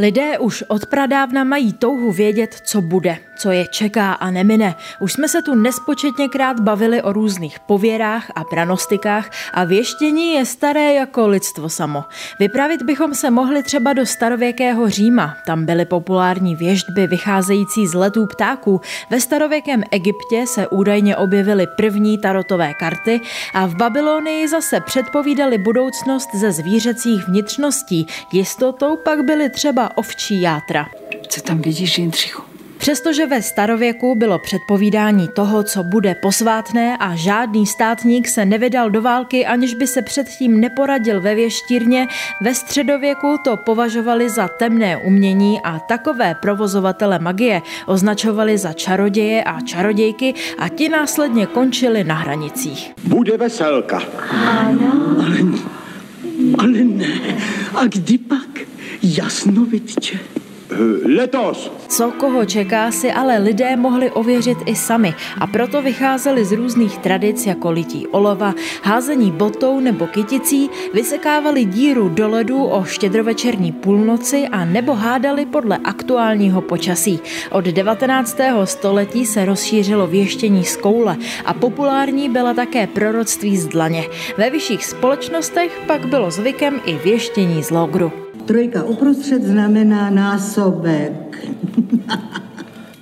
Lidé už od pradávna mají touhu vědět, co bude, co je čeká a nemine. Už jsme se tu nespočetněkrát bavili o různých pověrách a pranostikách a věštění je staré jako lidstvo samo. Vypravit bychom se mohli třeba do starověkého Říma. Tam byly populární věždby vycházející z letů ptáků. Ve starověkém Egyptě se údajně objevily první tarotové karty a v Babylonii zase předpovídali budoucnost ze zvířecích vnitřností. Jistotou pak byly třeba ovčí játra. Co tam vidíš, Jindřichu? Přestože ve starověku bylo předpovídání toho, co bude posvátné a žádný státník se nevydal do války, aniž by se předtím neporadil ve věštírně, ve středověku to považovali za temné umění a takové provozovatele magie označovali za čaroděje a čarodějky a ti následně končili na hranicích. Bude veselka. Ano. Ale, ale ne. A kdy pak? Jasnovidče. Letos. Co koho čeká si ale lidé mohli ověřit i sami a proto vycházeli z různých tradic jako lití olova, házení botou nebo kyticí, vysekávali díru do ledu o štědrovečerní půlnoci a nebo hádali podle aktuálního počasí. Od 19. století se rozšířilo věštění z koule a populární byla také proroctví z dlaně. Ve vyšších společnostech pak bylo zvykem i věštění z logru. Trojka uprostřed znamená násobek.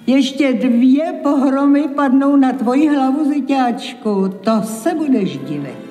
Ještě dvě pohromy padnou na tvoji hlavu, ziťáčku. To se budeš divit.